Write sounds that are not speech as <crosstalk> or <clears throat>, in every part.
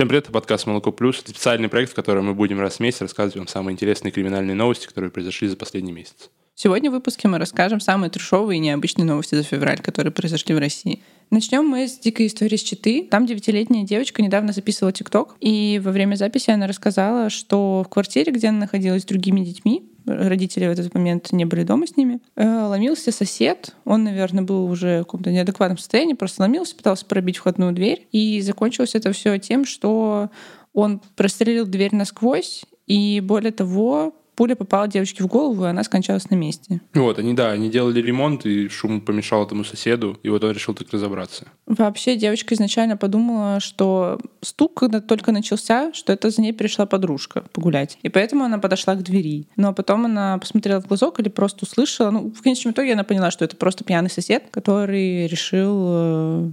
Всем привет, это подкаст «Молоко плюс». Это специальный проект, в котором мы будем раз в месяц рассказывать вам самые интересные криминальные новости, которые произошли за последний месяц. Сегодня в выпуске мы расскажем самые трешовые и необычные новости за февраль, которые произошли в России. Начнем мы с дикой истории с Читы. Там девятилетняя девочка недавно записывала ТикТок, и во время записи она рассказала, что в квартире, где она находилась с другими детьми, родители в этот момент не были дома с ними. Э, ломился сосед, он, наверное, был уже в каком-то неадекватном состоянии, просто ломился, пытался пробить входную дверь, и закончилось это все тем, что он прострелил дверь насквозь, и более того, пуля попала девочке в голову, и она скончалась на месте. Вот, они, да, они делали ремонт, и шум помешал этому соседу, и вот он решил так разобраться. Вообще девочка изначально подумала, что стук, когда только начался, что это за ней пришла подружка погулять. И поэтому она подошла к двери. Но потом она посмотрела в глазок или просто услышала. Ну, в конечном итоге она поняла, что это просто пьяный сосед, который решил э,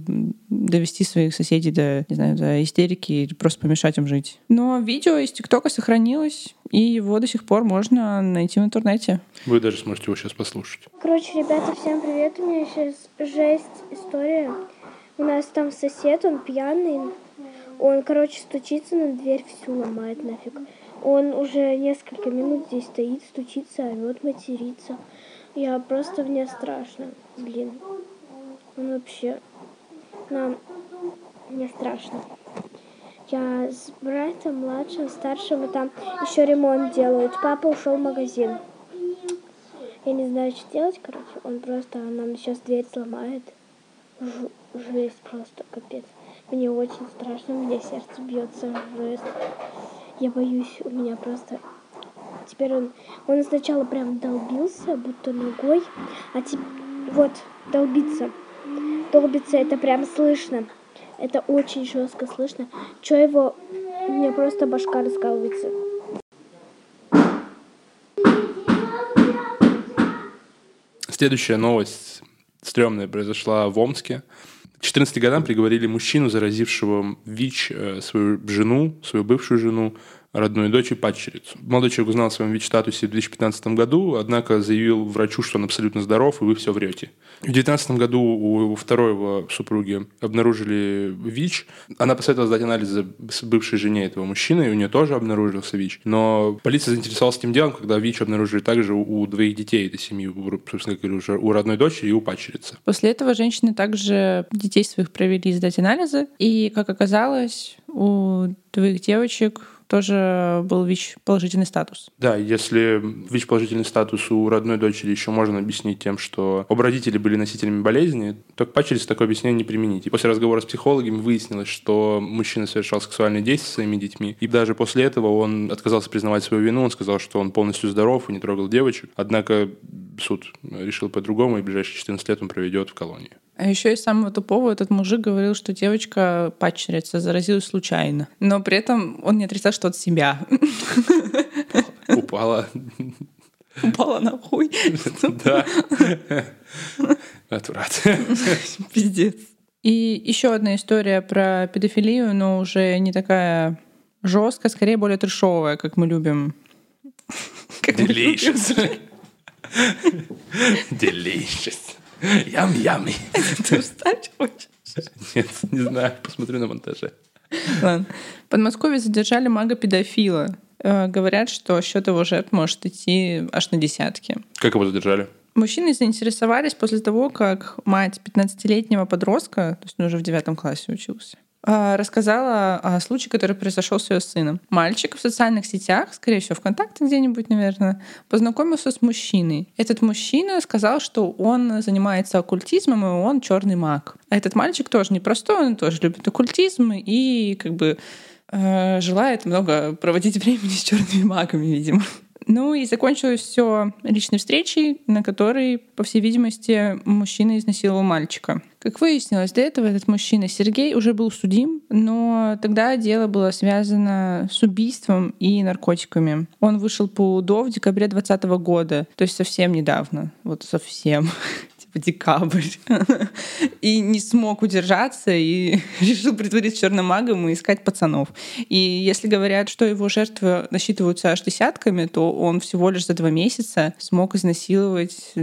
довести своих соседей до, не знаю, до истерики или просто помешать им жить. Но видео из ТикТока сохранилось, и его до сих пор можно найти в интернете. Вы даже сможете его сейчас послушать. Короче, ребята, всем привет. У меня сейчас жесть история. У нас там сосед, он пьяный. Он, короче, стучится на дверь, всю ломает нафиг. Он уже несколько минут здесь стоит, стучится, орет, матерится. Я просто мне страшно. Блин. Он вообще... Нам... Мне страшно. Я с братом младшим, старшим, и там еще ремонт делают. Папа ушел в магазин. Я не знаю, что делать, короче. Он просто нам сейчас дверь сломает. Ж- жесть просто, капец. Мне очень страшно, у меня сердце бьется, жесть. Я боюсь, у меня просто... Теперь он... Он сначала прям долбился, будто ногой, а теперь... Вот, долбиться. Долбиться, это прям слышно. Это очень жестко слышно. Чё его... Меня просто башка раскалывается. Следующая новость стрёмная произошла в Омске. К 14 годам приговорили мужчину, заразившего ВИЧ э, свою жену, свою бывшую жену, родную дочь и падчерицу. Молодой человек узнал о своем ВИЧ-статусе в 2015 году, однако заявил врачу, что он абсолютно здоров, и вы все врете. В 2019 году у второй его супруги обнаружили ВИЧ. Она посоветовала сдать анализы бывшей жене этого мужчины, и у нее тоже обнаружился ВИЧ. Но полиция заинтересовалась этим делом, когда ВИЧ обнаружили также у двоих детей этой семьи, собственно говоря, уже у родной дочери и у падчерицы. После этого женщины также детей своих провели сдать анализы, и, как оказалось, у двоих девочек тоже был ВИЧ-положительный статус. Да, если ВИЧ-положительный статус у родной дочери еще можно объяснить тем, что оба родители были носителями болезни, то к падчерице такое объяснение не применить. И после разговора с психологами выяснилось, что мужчина совершал сексуальные действия с своими детьми, и даже после этого он отказался признавать свою вину, он сказал, что он полностью здоров и не трогал девочек. Однако суд решил по-другому, и ближайшие 14 лет он проведет в колонии. А еще из самого тупого этот мужик говорил, что девочка падчерица заразилась случайно. Но при этом он не отрицал, что от себя. Упала. Упала на хуй. Да. Отврат. Пиздец. И еще одна история про педофилию, но уже не такая жесткая, скорее более трешовая, как мы любим. Delicious. <laughs> Delicious. Ям ями. Ты встать хочешь? Нет, не знаю, посмотрю на монтаже. Ладно. В Подмосковье задержали мага-педофила. Э, Говорят, что счет его жертв может идти аж на десятки. Как его задержали? Мужчины заинтересовались после того, как мать 15-летнего подростка, то есть он уже в девятом классе учился, рассказала о случае, который произошел с ее сыном. Мальчик в социальных сетях, скорее всего, ВКонтакте где-нибудь, наверное, познакомился с мужчиной. Этот мужчина сказал, что он занимается оккультизмом, и он черный маг. А этот мальчик тоже непростой, он тоже любит оккультизм и как бы э, желает много проводить <laughs> времени с черными магами, видимо. Ну и закончилось все личной встречей, на которой, по всей видимости, мужчина изнасиловал мальчика. Как выяснилось, до этого этот мужчина Сергей уже был судим, но тогда дело было связано с убийством и наркотиками. Он вышел по УДО в декабре 2020 года, то есть совсем недавно, вот совсем декабрь, <laughs> и не смог удержаться и <laughs> решил притвориться черным магом и искать пацанов. И если говорят, что его жертвы насчитываются аж десятками, то он всего лишь за два месяца смог изнасиловать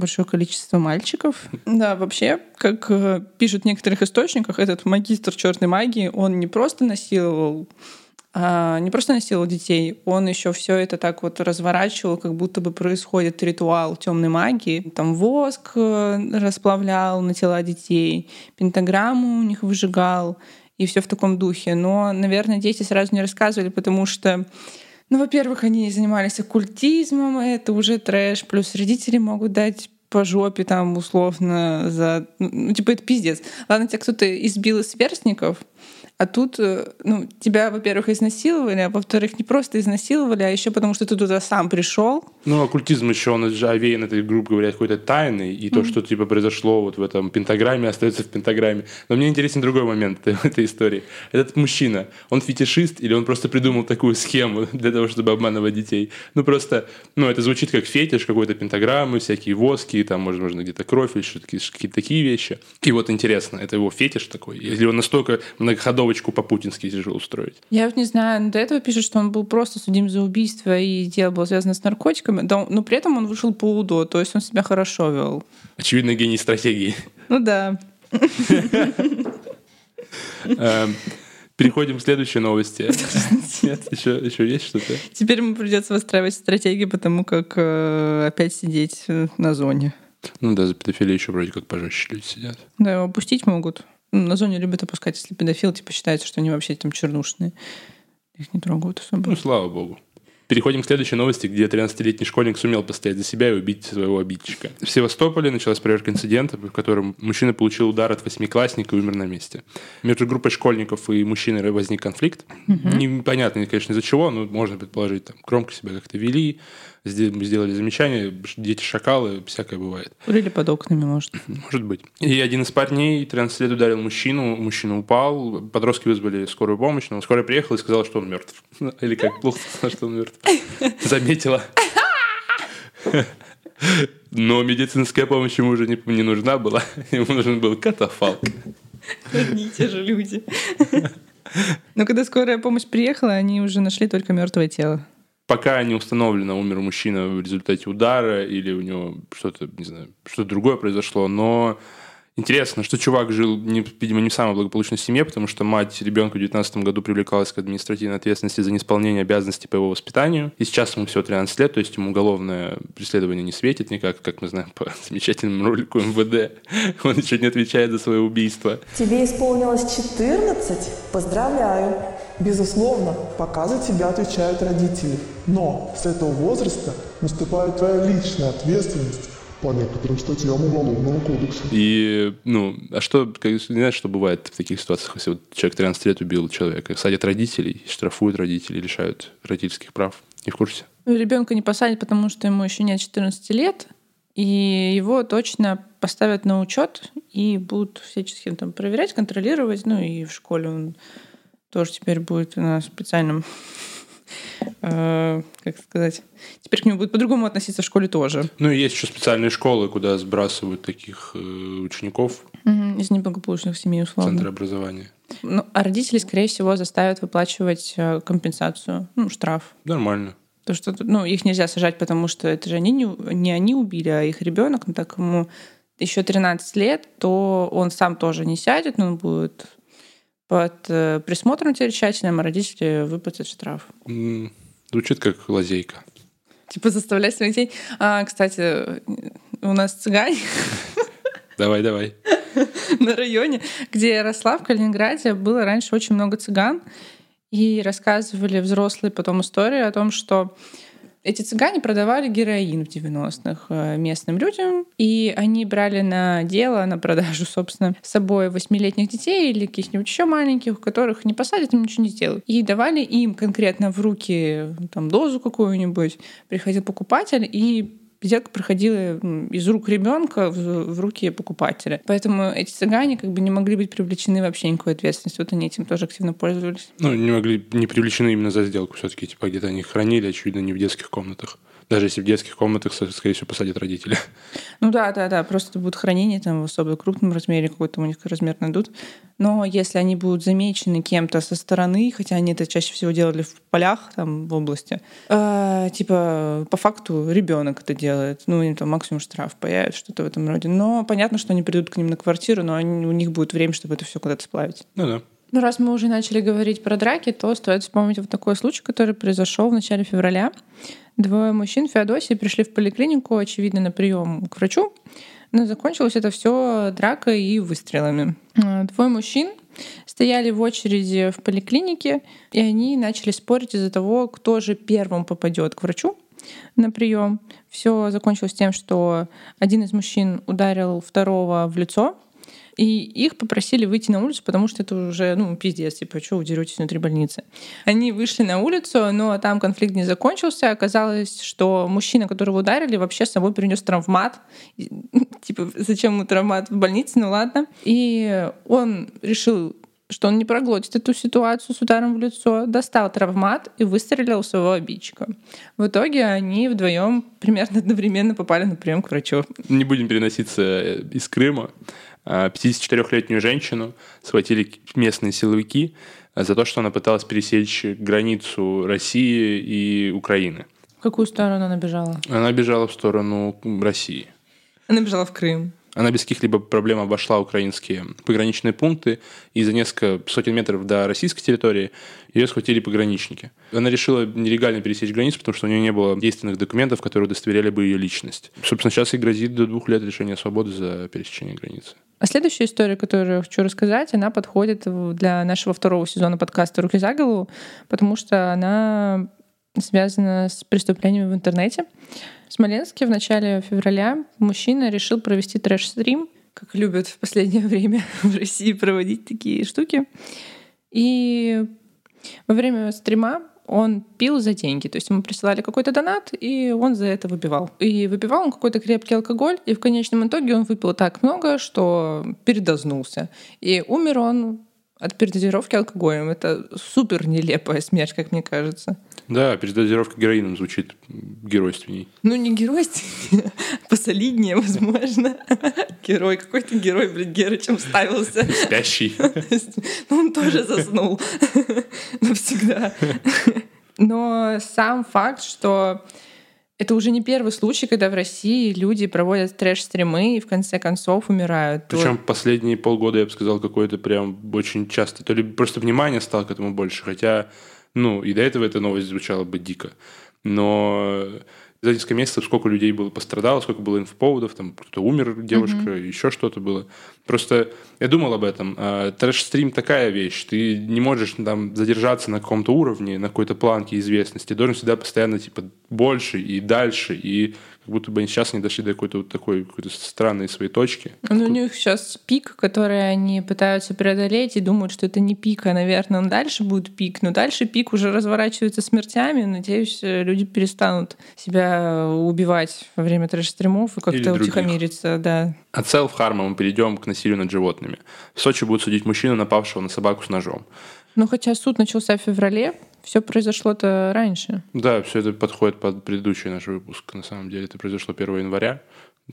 большое количество мальчиков. <laughs> Да, вообще, как э, пишут в некоторых источниках, этот магистр черной магии, он не просто насиловал не просто насиловал детей, он еще все это так вот разворачивал, как будто бы происходит ритуал темной магии. Там воск э, расплавлял на тела детей, пентаграмму у них выжигал, и все в таком духе. Но, наверное, дети сразу не рассказывали, потому что ну, во-первых, они занимались оккультизмом, это уже трэш, плюс родители могут дать по жопе там условно за... Ну, типа, это пиздец. Ладно, тебя кто-то избил из сверстников, а тут, э, ну, тебя, во-первых, изнасиловали, а во-вторых, не просто изнасиловали, а еще потому, что ты туда сам пришел. Ну, оккультизм еще, он же овеян этой, грубо говоря, какой-то тайной, и mm-hmm. то, что, типа, произошло вот в этом пентаграмме, остается в пентаграмме. Но мне интересен другой момент <laughs> этой истории. Этот мужчина, он фетишист или он просто придумал такую схему <laughs> для того, чтобы обманывать детей? Ну, просто, ну, это звучит как фетиш какой-то пентаграммы, всякие воски, там, может, можно где-то кровь или что-то, какие-то такие вещи. И вот интересно, это его фетиш такой? Или он настолько многоходовый тусовочку по-путински решил устроить. Я вот не знаю, до этого пишут, что он был просто судим за убийство и дело было связано с наркотиками, но при этом он вышел по УДО, то есть он себя хорошо вел. Очевидно, гений стратегии. Ну да. Эм, переходим к следующей новости. Нет, еще, еще есть что-то? Теперь ему придется выстраивать стратегии, потому как э, опять сидеть на зоне. Ну да, за педофилию еще вроде как пожестче люди сидят. Да, его опустить могут. На зоне любят опускать, если педофил, типа, считается, что они вообще там чернушные. Их не трогают особо. Ну, слава богу. Переходим к следующей новости, где 13-летний школьник сумел постоять за себя и убить своего обидчика. В Севастополе началась проверка инцидента, в котором мужчина получил удар от восьмиклассника и умер на месте. Между группой школьников и мужчиной возник конфликт. Угу. Непонятно, конечно, из-за чего, но можно предположить, там, громко себя как-то вели, мы сделали замечание, дети шакалы, всякое бывает. Или под окнами, может. <clears throat> Может быть. И один из парней 13 лет ударил мужчину, мужчина упал, подростки вызвали скорую помощь, но скорая приехала и сказала, что он мертв. <laughs> Или как плохо что он мертв. <laughs> Заметила. <laughs> Но медицинская помощь ему уже не, не нужна была. Ему нужен был катафалк. Одни и те же люди. Но когда скорая помощь приехала, они уже нашли только мертвое тело пока не установлено, умер мужчина в результате удара или у него что-то, не знаю, что-то другое произошло, но Интересно, что чувак жил, не, видимо, не в самой благополучной семье, потому что мать ребенка в 2019 году привлекалась к административной ответственности за неисполнение обязанностей по его воспитанию. И сейчас ему всего 13 лет, то есть ему уголовное преследование не светит никак, как мы знаем по <laughs> замечательному ролику МВД. Он еще не отвечает за свое убийство. Тебе исполнилось 14? Поздравляю. Безусловно, пока за тебя отвечают родители. Но с этого возраста наступает твоя личная ответственность по некоторым статьям Уголовного кодекса. И, ну, а что, как, не знаешь, что бывает в таких ситуациях, если вот человек 13 лет убил человека? Садят родителей, штрафуют родителей, лишают родительских прав. Не в курсе? Ребенка не посадят, потому что ему еще нет 14 лет, и его точно поставят на учет и будут всячески там проверять, контролировать. Ну и в школе он тоже теперь будет на специальном э, как сказать, теперь к нему будет по-другому относиться в школе тоже. Ну, и есть еще специальные школы, куда сбрасывают таких э, учеников. Угу, из неблагополучных семей, условно. Центр образования. Ну, а родители, скорее всего, заставят выплачивать э, компенсацию, ну, штраф. Нормально. То, что, ну, их нельзя сажать, потому что это же они не, не они убили, а их ребенок, ну, так ему еще 13 лет, то он сам тоже не сядет, но он будет под э, присмотром теперь тщательным, а родители выплатят штраф. Звучит как лазейка. Типа заставлять своих детей. А, кстати, у нас цыгане. <laughs> Давай, давай. <laughs> На районе, где я росла, в Калининграде, было раньше очень много цыган. И рассказывали взрослые потом истории о том, что эти цыгане продавали героин в 90-х э, местным людям, и они брали на дело, на продажу, собственно, с собой восьмилетних детей или каких-нибудь еще маленьких, которых не посадят, им ничего не сделают. И давали им конкретно в руки там, дозу какую-нибудь. Приходил покупатель и сделка проходила из рук ребенка в, в руки покупателя. Поэтому эти цыгане как бы не могли быть привлечены вообще никакой ответственностью. Вот они этим тоже активно пользовались. Ну, не могли, не привлечены именно за сделку все-таки. Типа где-то они хранили, очевидно, не в детских комнатах. Даже если в детских комнатах, скорее всего, посадят родители. Ну да, да, да, просто это будет хранение там в особо крупном размере, какой-то у них размер найдут. Но если они будут замечены кем-то со стороны, хотя они это чаще всего делали в полях, там, в области, э, типа, по факту ребенок это делает, ну, им там максимум штраф появится, что-то в этом роде. Но понятно, что они придут к ним на квартиру, но они, у них будет время, чтобы это все куда-то сплавить. Ну да. Ну, раз мы уже начали говорить про драки, то стоит вспомнить вот такой случай, который произошел в начале февраля. Двое мужчин в Феодосии пришли в поликлинику, очевидно, на прием к врачу, но закончилось это все дракой и выстрелами. А, двое мужчин стояли в очереди в поликлинике, и они начали спорить из-за того, кто же первым попадет к врачу на прием. Все закончилось тем, что один из мужчин ударил второго в лицо, и их попросили выйти на улицу, потому что это уже, ну, пиздец, типа, что вы деретесь внутри больницы. Они вышли на улицу, но там конфликт не закончился. Оказалось, что мужчина, которого ударили, вообще с собой принес травмат. <laughs> Типа, зачем ему травмат в больнице? Ну ладно. И он решил что он не проглотит эту ситуацию с ударом в лицо, достал травмат и выстрелил своего обидчика. В итоге они вдвоем примерно <laughs> одновременно попали на прием к врачу. Не будем переноситься из Крыма. 54-летнюю а, женщину схватили местные силовики а, за то, что она пыталась пересечь границу России и Украины. В какую сторону она бежала? Она бежала в сторону России. Она бежала в Крым. Она без каких-либо проблем обошла украинские пограничные пункты, и за несколько сотен метров до российской территории ее схватили пограничники. Она решила нелегально пересечь границу, потому что у нее не было действенных документов, которые удостоверяли бы ее личность. Собственно, сейчас ей грозит до двух лет лишения свободы за пересечение границы. А следующая история, которую я хочу рассказать, она подходит для нашего второго сезона подкаста «Руки за голову», потому что она связана с преступлениями в интернете. В Смоленске в начале февраля мужчина решил провести трэш-стрим, как любят в последнее <laughs> время в России проводить такие штуки. И во время стрима он пил за деньги. То есть ему присылали какой-то донат, и он за это выпивал. И выпивал он какой-то крепкий алкоголь, и в конечном итоге он выпил так много, что передознулся. И умер он от передозировки алкоголем. Это супер нелепая смерть, как мне кажется. Да, передозировка героином звучит геройственней. Ну, не геройственнее, посолиднее, возможно. Герой, какой-то герой, блин, Герычем ставился. Спящий. Ну, он тоже заснул навсегда. Но сам факт, что это уже не первый случай, когда в России люди проводят трэш-стримы и в конце концов умирают. Причем вот. последние полгода, я бы сказал, какое-то прям очень часто. То ли просто внимание стало к этому больше, хотя, ну, и до этого эта новость звучала бы дико. Но за несколько месяцев сколько людей было пострадало, сколько было инфоповодов, там кто-то умер, девушка, mm-hmm. еще что-то было. Просто я думал об этом. А, трэш-стрим такая вещь. Ты не можешь там задержаться на каком-то уровне, на какой-то планке известности. Ты должен всегда постоянно типа больше и дальше. И как будто бы они сейчас не дошли до какой-то вот такой какой-то странной своей точки. Ну, у них сейчас пик, который они пытаются преодолеть и думают, что это не пик, а, наверное, он дальше будет пик. Но дальше пик уже разворачивается смертями. Надеюсь, люди перестанут себя убивать во время трэш-стримов и как-то утихомириться. Да. От селф-харма мы перейдем к насилию над животными. В Сочи будут судить мужчину, напавшего на собаку с ножом. Ну, хотя суд начался в феврале, все произошло-то раньше. Да, все это подходит под предыдущий наш выпуск. На самом деле это произошло 1 января,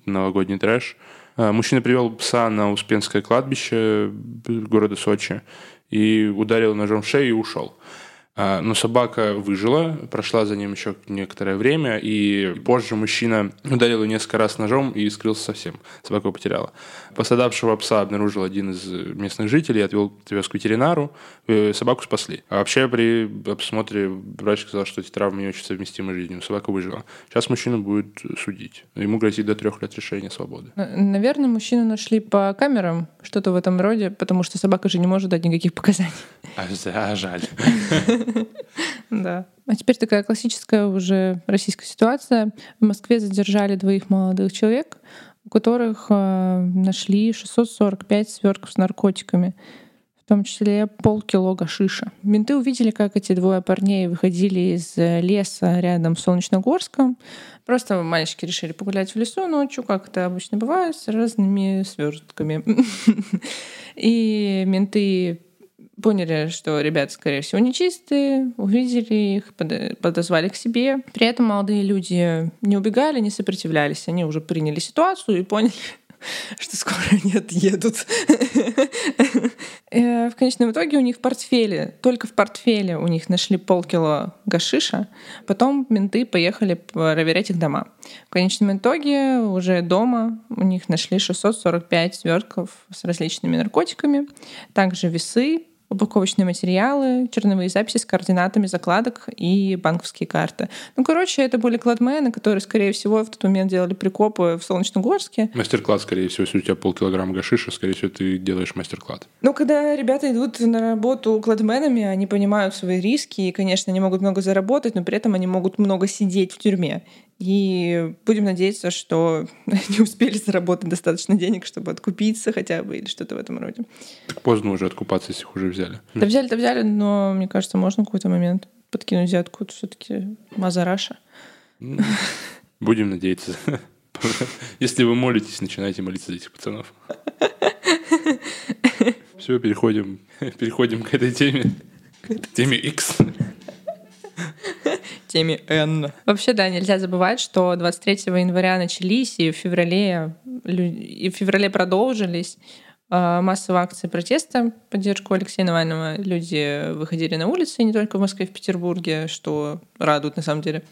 новогодний трэш. А, мужчина привел пса на Успенское кладбище города Сочи и ударил ножом в шею и ушел. А, но собака выжила, прошла за ним еще некоторое время, и позже мужчина ударил ее несколько раз ножом и скрылся совсем. Собака его потеряла. Пострадавшего пса обнаружил один из местных жителей, отвел отвез к ветеринару, э, собаку спасли. А вообще при осмотре врач сказал, что эти травмы не очень совместимы с жизнью. Собака выжила. Сейчас мужчину будет судить. Ему грозит до трех лет лишения свободы. Наверное, мужчину нашли по камерам, что-то в этом роде, потому что собака же не может дать никаких показаний. А, а жаль. <laughs> Да. А теперь такая классическая уже российская ситуация. В Москве задержали двоих молодых человек, у которых э, нашли 645 свертков с наркотиками, в том числе полкило гашиша. Менты увидели, как эти двое парней выходили из леса рядом с Солнечногорском. Просто мальчики решили погулять в лесу ночью, как это обычно бывает, с разными свертками. <laughs> И менты поняли, что ребята, скорее всего, нечистые, увидели их, подозвали к себе. При этом молодые люди не убегали, не сопротивлялись. Они уже приняли ситуацию и поняли, <laughs> что скоро они отъедут. Э, в конечном итоге у них в портфеле, только в портфеле у них нашли полкило гашиша. Потом менты поехали проверять их дома. В конечном итоге уже дома у них нашли 645 свертков с различными наркотиками, также весы, упаковочные материалы, черновые записи с координатами закладок и банковские карты. Ну, короче, это были кладмены, которые, скорее всего, в тот момент делали прикопы в Солнечногорске. Мастер-класс, скорее всего, если у тебя полкилограмма гашиша, скорее всего, ты делаешь мастер-класс. Ну, когда ребята идут на работу кладменами, они понимают свои риски, и, конечно, они могут много заработать, но при этом они могут много сидеть в тюрьме. И будем надеяться, что <laughs> они успели заработать достаточно денег, чтобы откупиться хотя бы или что-то в этом роде. Так поздно уже откупаться, если их уже взяли. Да взяли-то взяли, но мне кажется, можно какой-то момент подкинуть взятку. Это все-таки Мазараша. Будем надеяться. <laughs> Если вы молитесь, начинайте молиться за этих пацанов. <laughs> Все, переходим, переходим к этой теме. К теме X теме N. Вообще, да, нельзя забывать, что 23 января начались, и в феврале, и в феврале продолжились а, массовые акции протеста в поддержку Алексея Навального. Люди выходили на улицы, не только в Москве, в Петербурге, что радует на самом деле.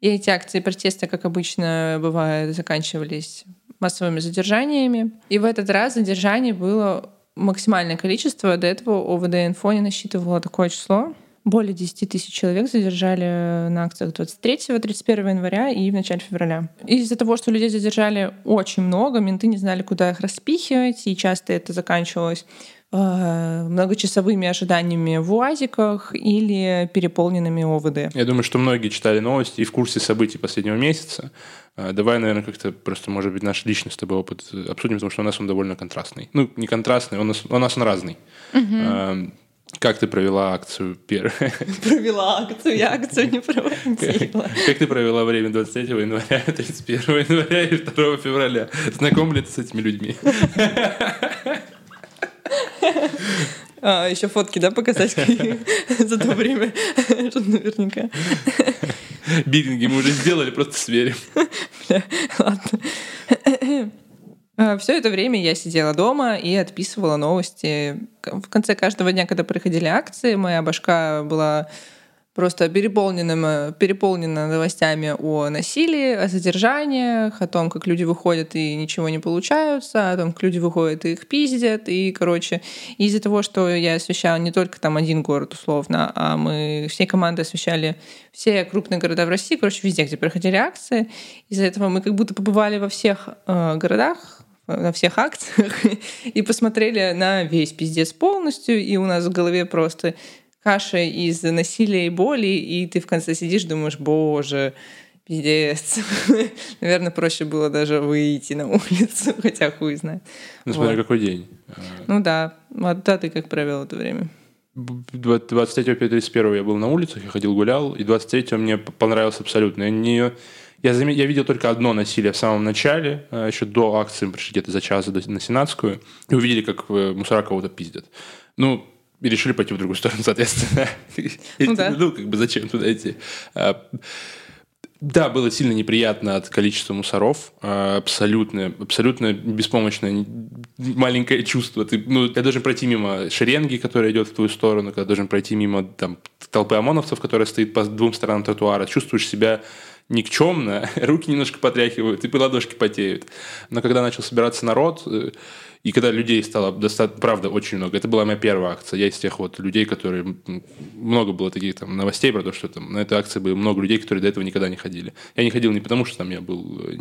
И эти акции протеста, как обычно бывает, заканчивались массовыми задержаниями. И в этот раз задержаний было максимальное количество. До этого ОВД-инфо не насчитывало такое число. Более 10 тысяч человек задержали на акциях 23-31 января и в начале февраля. Из-за того, что людей задержали очень много, менты не знали, куда их распихивать, и часто это заканчивалось э, многочасовыми ожиданиями в УАЗиках или переполненными ОВД. Я думаю, что многие читали новости и в курсе событий последнего месяца. Э, давай, наверное, как-то просто, может быть, наш личный с тобой опыт обсудим, потому что у нас он довольно контрастный. Ну, не контрастный, у нас, у нас он разный. Угу. Как ты провела акцию первую? <laughs> Провела акцию, я акцию не проводила. Как ты провела время 23 января, <laughs> 31 января и 2 февраля? Знаком ли ты с этими людьми? <laughs> А, еще фотки, да, показать за то время, что наверняка. Биллинги мы уже сделали, просто сверим. Бля, ладно. <clears throat> А, Все это время я сидела дома и отписывала новости. В конце каждого дня, когда проходили акции, моя башка была просто переполнена, переполнена новостями о насилии, о задержаниях, о том, как люди выходят и ничего не получаются, о том, как люди выходят и их пиздят. И, короче, из-за того, что я освещала не только там один город условно, а мы всей командой освещали все крупные города в России, короче, везде, где проходили акции. Из-за этого мы как будто побывали во всех э, городах, на всех акциях <laughs> и посмотрели на весь пиздец полностью, и у нас в голове просто каша из насилия и боли, и ты в конце сидишь, думаешь, боже, пиздец. <laughs> Наверное, проще было даже выйти на улицу, <laughs> хотя хуй знает. Ну, смотря вот. какой день. Ну да. Вот да, ты как провел это время? 23-31 я был на улицах, я ходил гулял, и 23 мне понравилось абсолютно. Я не я, зам... я видел только одно насилие в самом начале, э, еще до акции, мы пришли где-то за час на Сенатскую, и увидели, как э, мусора кого-то пиздят. Ну, и решили пойти в другую сторону, <laughs> соответственно. Ну, да. ну как бы зачем туда идти? А, да, было сильно неприятно от количества мусоров. А, абсолютно, абсолютно беспомощное маленькое чувство. Ты, ну, я должен пройти мимо шеренги, которая идет в твою сторону, когда должен пройти мимо там, толпы ОМОНовцев, которая стоит по двум сторонам тротуара. Чувствуешь себя никчемно, <laughs> руки немножко потряхивают, и ладошки потеют. Но когда начал собираться народ, э, и когда людей стало достаточно, правда, очень много. Это была моя первая акция. Я из тех вот людей, которые... Много было таких там новостей про то, что там на этой акции было много людей, которые до этого никогда не ходили. Я не ходил не потому, что там я был э,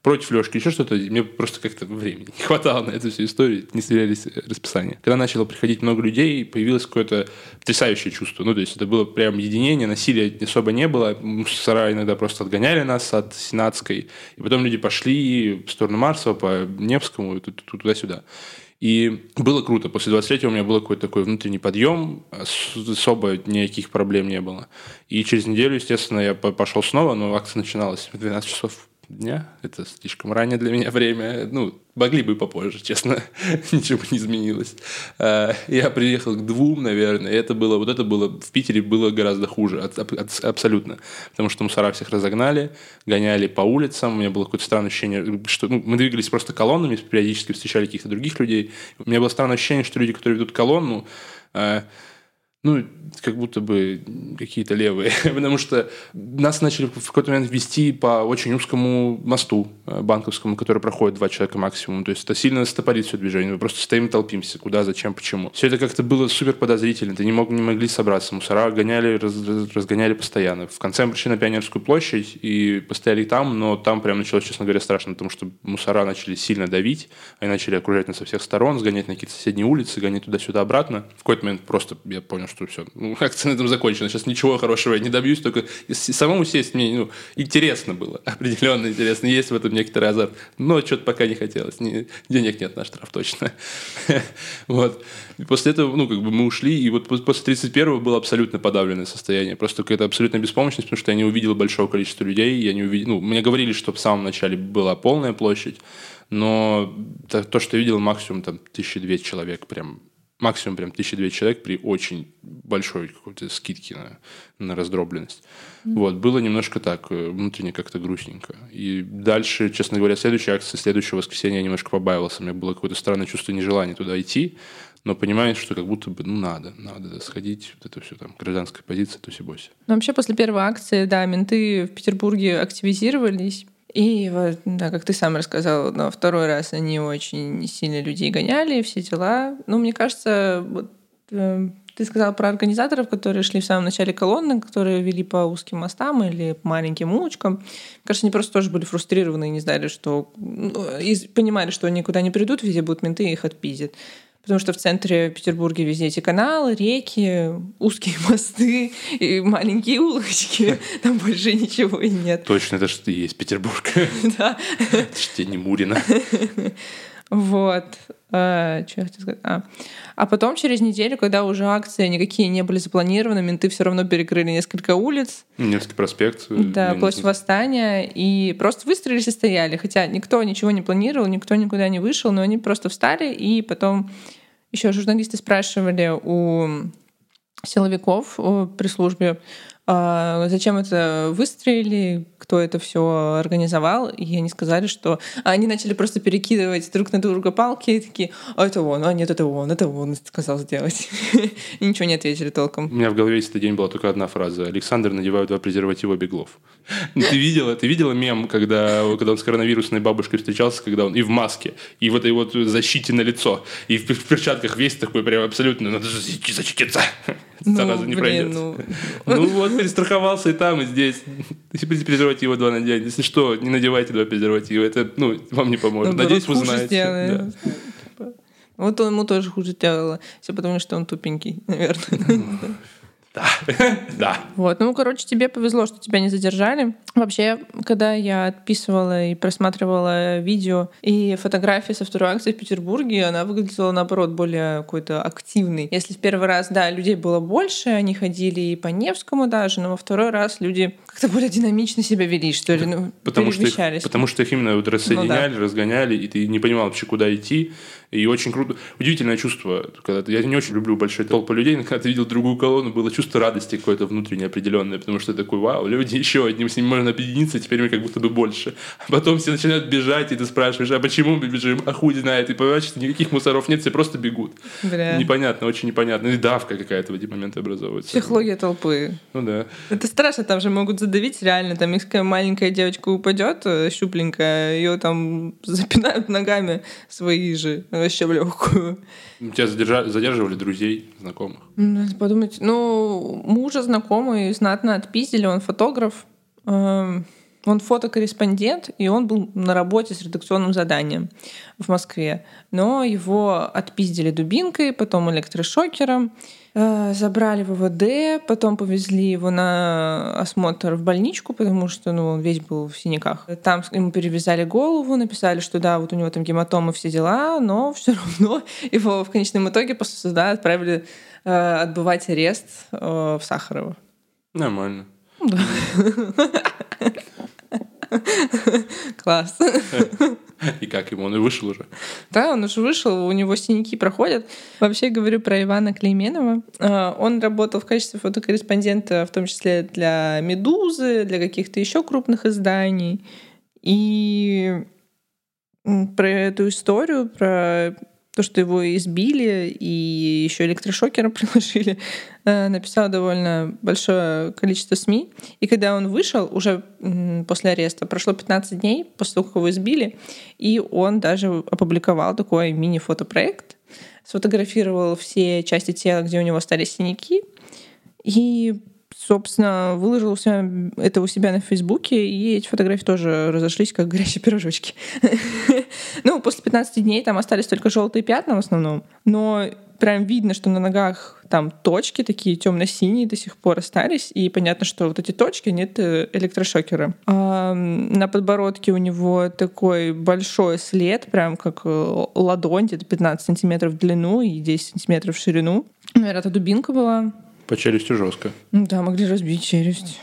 против Лешки, еще что-то. Мне просто как-то времени не хватало на эту всю историю, не сверялись э, расписания. Когда начало приходить много людей, появилось какое-то потрясающее чувство. Ну, то есть это было прям единение, насилия особо не было. Мусора иногда просто отгоняли нас от Сенатской. И потом люди пошли в сторону Марсова, по Невскому, туда-сюда сюда. И было круто. После 23 у меня был какой-то такой внутренний подъем, особо никаких проблем не было. И через неделю, естественно, я пошел снова, но акция начиналась в 12 часов дня. Это слишком раннее для меня время. Ну, могли бы попозже, честно. <laughs> Ничего не изменилось. Э, я приехал к двум, наверное. Это было, вот это было в Питере было гораздо хуже. Абсолютно. Потому что мусора всех разогнали, гоняли по улицам. У меня было какое-то странное ощущение, что ну, мы двигались просто колоннами, периодически встречали каких-то других людей. У меня было странное ощущение, что люди, которые ведут колонну, э, ну, как будто бы какие-то левые, <laughs> потому что нас начали в какой-то момент вести по очень узкому мосту э, банковскому, который проходит два человека максимум. То есть это сильно стопорит все движение. Мы просто стоим и толпимся. Куда, зачем, почему. Все это как-то было супер подозрительно. Ты не, мог, не могли собраться. Мусора гоняли, раз, разгоняли постоянно. В конце мы пришли на Пионерскую площадь и постояли там, но там прям началось, честно говоря, страшно, потому что мусора начали сильно давить. Они начали окружать нас со всех сторон, сгонять на какие-то соседние улицы, гонять туда-сюда обратно. В какой-то момент просто я понял, что все, ну, акция на этом закончена. Сейчас ничего хорошего я не добьюсь, только самому сесть мне ну, интересно было, <laughs> определенно интересно. Есть в этом некоторый азарт. Но что-то пока не хотелось. Не, денег нет на штраф точно. <laughs> вот. После этого, ну, как бы мы ушли, и вот после 31-го было абсолютно подавленное состояние. Просто какая-то абсолютная беспомощность, потому что я не увидел большого количества людей, я не увидел, ну, мне говорили, что в самом начале была полная площадь, но то, что я видел, максимум там тысячи две человек прям максимум прям 1200 человек при очень большой какой-то скидке на, на раздробленность. Mm-hmm. Вот, было немножко так, э, внутренне как-то грустненько. И дальше, честно говоря, следующая акция, следующего воскресенья я немножко побаивался. У меня было какое-то странное чувство нежелания туда идти, но понимаешь, что как будто бы, ну, надо, надо сходить, вот это все там, гражданская позиция, то боси. Ну, вообще, после первой акции, да, менты в Петербурге активизировались, и вот, да, как ты сам рассказал, на второй раз они очень сильно людей гоняли, все дела. Ну, мне кажется, вот, э, ты сказал про организаторов, которые шли в самом начале колонны, которые вели по узким мостам или по маленьким улочкам. Мне кажется, они просто тоже были фрустрированы и не знали, что... Ну, и понимали, что они никуда не придут, везде будут менты, и их отпиздят потому что в центре Петербурга везде эти каналы, реки, узкие мосты и маленькие улочки. <laughs> Там больше ничего и нет. Точно, это что и есть Петербург. <laughs> Да. Это что не Мурина. <laughs> Вот. А, что я хотела сказать? А. а потом через неделю, когда уже акции никакие не были запланированы, менты все равно перекрыли несколько улиц. Невский проспект. Э, да, площадь Восстания. И просто выстроились и стояли. Хотя никто ничего не планировал, никто никуда не вышел, но они просто встали и потом еще журналисты спрашивали у силовиков при службе, а, зачем это выстроили, кто это все организовал, и они сказали, что они начали просто перекидывать друг на друга палки, и такие, а это он, а нет, это он, это он сказал сделать. <laughs> и ничего не ответили толком. У меня в голове весь этот день была только одна фраза. Александр надевает два презерватива беглов. <laughs> Ты видела, ты видела мем, когда, когда он с коронавирусной бабушкой встречался, когда он и в маске, и в этой вот защите на лицо, и в перчатках весь такой прям абсолютно, надо защититься. <laughs> Ну, не блин, ну... <laughs> ну вот, перестраховался и там, и здесь. Презерватива два надень. Если что, не надевайте два презерватива. Это, ну, вам не поможет. Ну, Надеюсь, вы знаете. Да. Вот ему тоже хуже сделало. Все потому, что он тупенький, наверное. <laughs> Да, <laughs> да. Вот, ну, короче, тебе повезло, что тебя не задержали. Вообще, когда я отписывала и просматривала видео и фотографии со второй акции в Петербурге, она выглядела, наоборот, более какой-то активной. Если в первый раз, да, людей было больше, они ходили и по Невскому даже, но во второй раз люди как-то более динамично себя вели, что ли, ну, потому что их, Потому что их именно вот рассоединяли, ну, да. разгоняли, и ты не понимал вообще, куда идти. И очень круто. Удивительное чувство. Когда ты, я не очень люблю большие толпы людей, но когда ты видел другую колонну, было чувство радости какое-то внутреннее определенное, потому что такой, вау, люди еще одним, с ними можно объединиться, теперь мы как будто бы больше. А потом все начинают бежать, и ты спрашиваешь, а почему мы бежим? А хуй знает. И понимаешь, что никаких мусоров нет, все просто бегут. Бля. Непонятно, очень непонятно. И давка какая-то в эти моменты образовывается. Психология толпы. Ну да. Это страшно, там же могут задавить реально. Там если маленькая девочка упадет, э, щупленькая, ее там запинают ногами свои же <laughs> вообще в легкую. Тебя задержали, задерживали друзей, знакомых? Надо подумать. Ну, мужа знакомый знатно отпиздили, он фотограф. Эм, он фотокорреспондент, и он был на работе с редакционным заданием в Москве. Но его отпиздили дубинкой, потом электрошокером. Э, забрали в ВВД, потом повезли его на осмотр в больничку, потому что ну, он весь был в синяках. Там ему перевязали голову, написали, что да, вот у него там гематомы, все дела, но <laughs> все равно его в конечном итоге после суда отправили э, отбывать арест э, в Сахарово. Нормально. <laughs> <laughs> Класс. <laughs> И как ему? Он и вышел уже. Да, он уже вышел, у него синяки проходят. Вообще говорю про Ивана Клейменова. А, Он работал в качестве фотокорреспондента, в том числе для «Медузы», для каких-то еще крупных изданий. И про эту историю, про то, что его избили и еще электрошокером <laughs> приложили, э, написал довольно большое количество СМИ. И когда он вышел, уже после ареста, прошло 15 дней после того, как его избили, и он даже опубликовал такой мини-фотопроект, сфотографировал все части тела, где у него остались синяки, и собственно, выложил у себя, это у себя на Фейсбуке, и эти фотографии тоже разошлись, как горячие пирожочки. <laughs> Ну, после 15 дней там остались только желтые пятна в основном, но прям видно, что на ногах там точки такие темно-синие до сих пор остались, и понятно, что вот эти точки нет электрошокера. А на подбородке у него такой большой след, прям как э, ладонь, где-то 15 сантиметров в длину и 10 сантиметров в ширину. Наверное, это дубинка была. По челюсти жестко. Ну Да, могли разбить челюсть.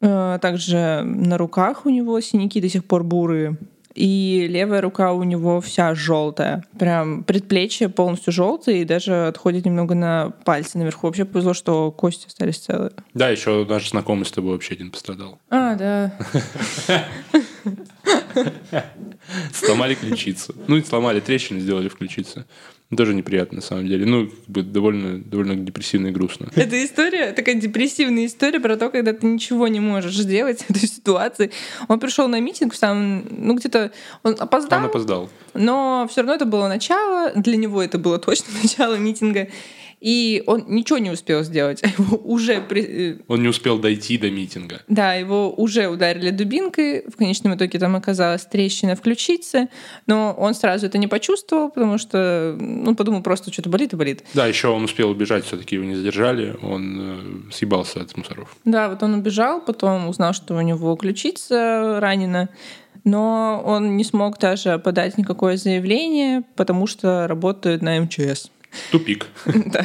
А Также на руках у него синяки до сих пор бурые. И левая рука у него вся желтая. Прям предплечье полностью желтое и даже отходит немного на пальцы наверху. Вообще повезло, что кости остались целые. Да, еще наш знакомый с тобой вообще один пострадал. А, да. <laughs> <laughs> Сломали ключицу. Ну, и сломали трещины, сделали в ключице. Тоже неприятно, на самом деле. Ну, как бы довольно, довольно депрессивно и грустно. <laughs> Это история, такая депрессивная история про то, когда ты ничего не можешь сделать в этой ситуации. Он пришел на митинг в самом, ну где-то он опоздал, Он опоздал. но все равно это было начало, для него это было точно <laughs> начало митинга, и он ничего не успел сделать, а его уже при- э, Он не успел дойти до митинга. Да, его уже ударили дубинкой. В конечном итоге там оказалась трещина в ключице. Но он сразу это не почувствовал, потому что ну, подумал просто, что-то болит и болит. Да, еще он успел убежать, все-таки его не задержали. Он э, съебался от мусоров. Да, вот он убежал, потом узнал, что у него ключица ранена. Но он не смог даже подать никакое заявление, потому что работает на МЧС. Тупик. <laughs> Да.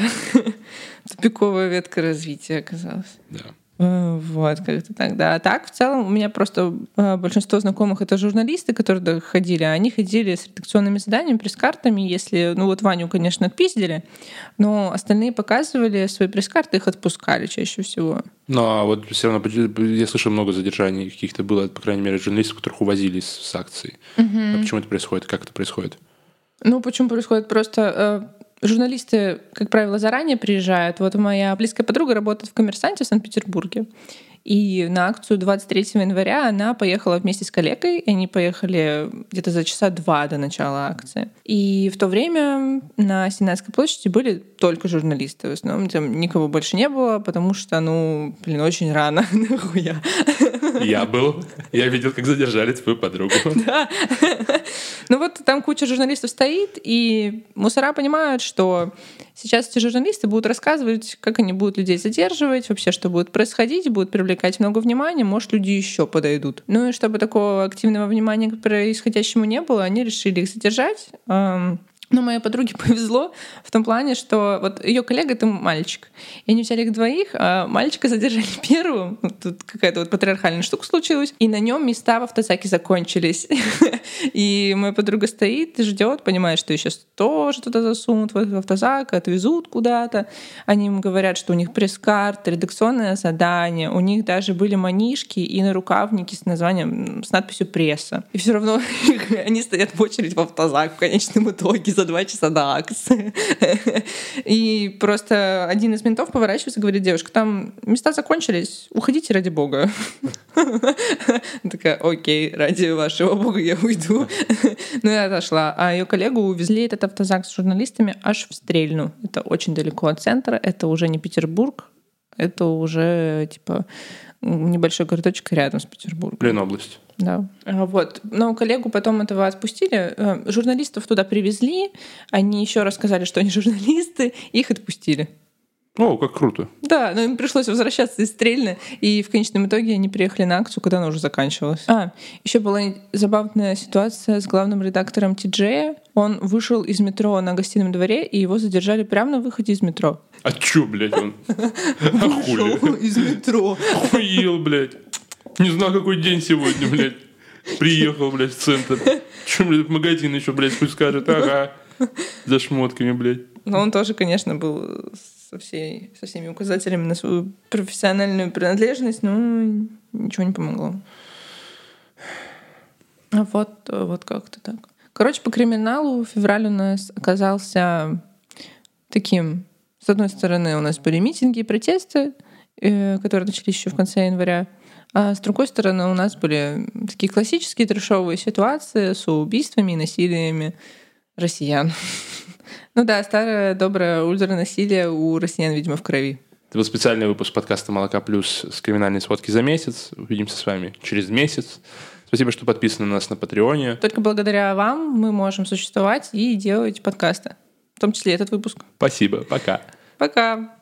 Тупиковая ветка развития оказалась. Да. Э, Вот, как-то так, да. А так, в целом, у меня просто э, большинство знакомых — это журналисты, которые ходили, а они ходили с редакционными заданиями, пресс-картами, если... Ну вот Ваню, конечно, отпиздили, но остальные показывали свои пресс-карты, их отпускали чаще всего. Ну, а вот все равно, я слышал, много задержаний каких-то было, по крайней мере, журналистов, которых увозили с, с акций. А почему это происходит? Как это происходит? Ну, почему происходит? Просто э, журналисты, как правило, заранее приезжают. Вот моя близкая подруга работает в «Коммерсанте» в Санкт-Петербурге. И на акцию 23 января она поехала вместе с коллегой. И они поехали где-то за часа два до начала акции. И в то время на Сенатской площади были только журналисты. В основном там никого больше не было, потому что, ну, блин, очень рано. <laughs> Нахуя. Я был. Я видел, как задержали твою подругу. <laughs> Да. Ну вот там куча журналистов стоит, и мусора понимают, что сейчас эти журналисты будут рассказывать, как они будут людей задерживать, вообще, что будет происходить, будут привлекать много внимания, может, люди еще подойдут. Ну и чтобы такого активного внимания к происходящему не было, они решили их задержать. Но моей подруге <laughs> повезло в том плане, что вот ее коллега это мальчик. И они взяли их двоих, а мальчика задержали <laughs> первым. Тут какая-то вот патриархальная штука случилась. И на нем места в автозаке закончились. <laughs> И моя подруга стоит ждет, понимает, что ее сейчас тоже туда засунут в автозак, отвезут куда-то. Они им говорят, что у них пресс-карта, редакционное задание, у них даже были манишки и нарукавники с названием, с надписью «пресса». И все равно они стоят в очередь в автозак в конечном итоге за два часа до акции. И просто один из ментов поворачивается и говорит, девушка, там места закончились, уходите ради бога. Такая, окей, ради вашего бога я уйду. Ну и отошла. А ее коллегу увезли этот автозак с журналистами аж в Стрельну. Это очень далеко от центра, это уже не Петербург, это уже типа небольшой городочек рядом с Петербургом. Блин, область. Да. А, Вот. Но коллегу потом этого отпустили. Э, Журналистов туда привезли. Они еще рассказали, что они <laughs> журналисты. Их отпустили. О, как круто. Да, но им пришлось возвращаться из Стрельны, и в конечном итоге они приехали на акцию, когда она уже заканчивалась. А, еще была забавная ситуация с главным редактором Тиджея. Он вышел из метро на гостином дворе, и его задержали прямо на выходе из метро. А чё, блядь, он? <laughs> Хули? из метро. Охуел, блядь. Не знаю, какой день сегодня, блядь. Приехал, блядь, в центр. Че, блядь, в магазин еще, блядь, пусть скажет, ага. За шмотками, блядь. Но он тоже, конечно, был со, всей, со всеми указателями на свою профессиональную принадлежность, но ничего не помогло. А вот, вот как-то так. Короче, по криминалу февраль у нас оказался таким... С одной стороны, у нас были митинги и протесты, э, которые начались еще в конце января. А с другой стороны, у нас были такие классические трешовые ситуации с убийствами и насилиями россиян. <laughs> Ну да, старое доброе ультранасилие у россиян, видимо, в крови. Это был специальный выпуск подкаста «Молока плюс» с криминальной сводки за месяц. Увидимся с вами через месяц. Спасибо, что подписаны на нас на Патреоне. Только благодаря вам мы можем существовать и делать подкасты. В том числе этот выпуск. Спасибо. Пока. Пока.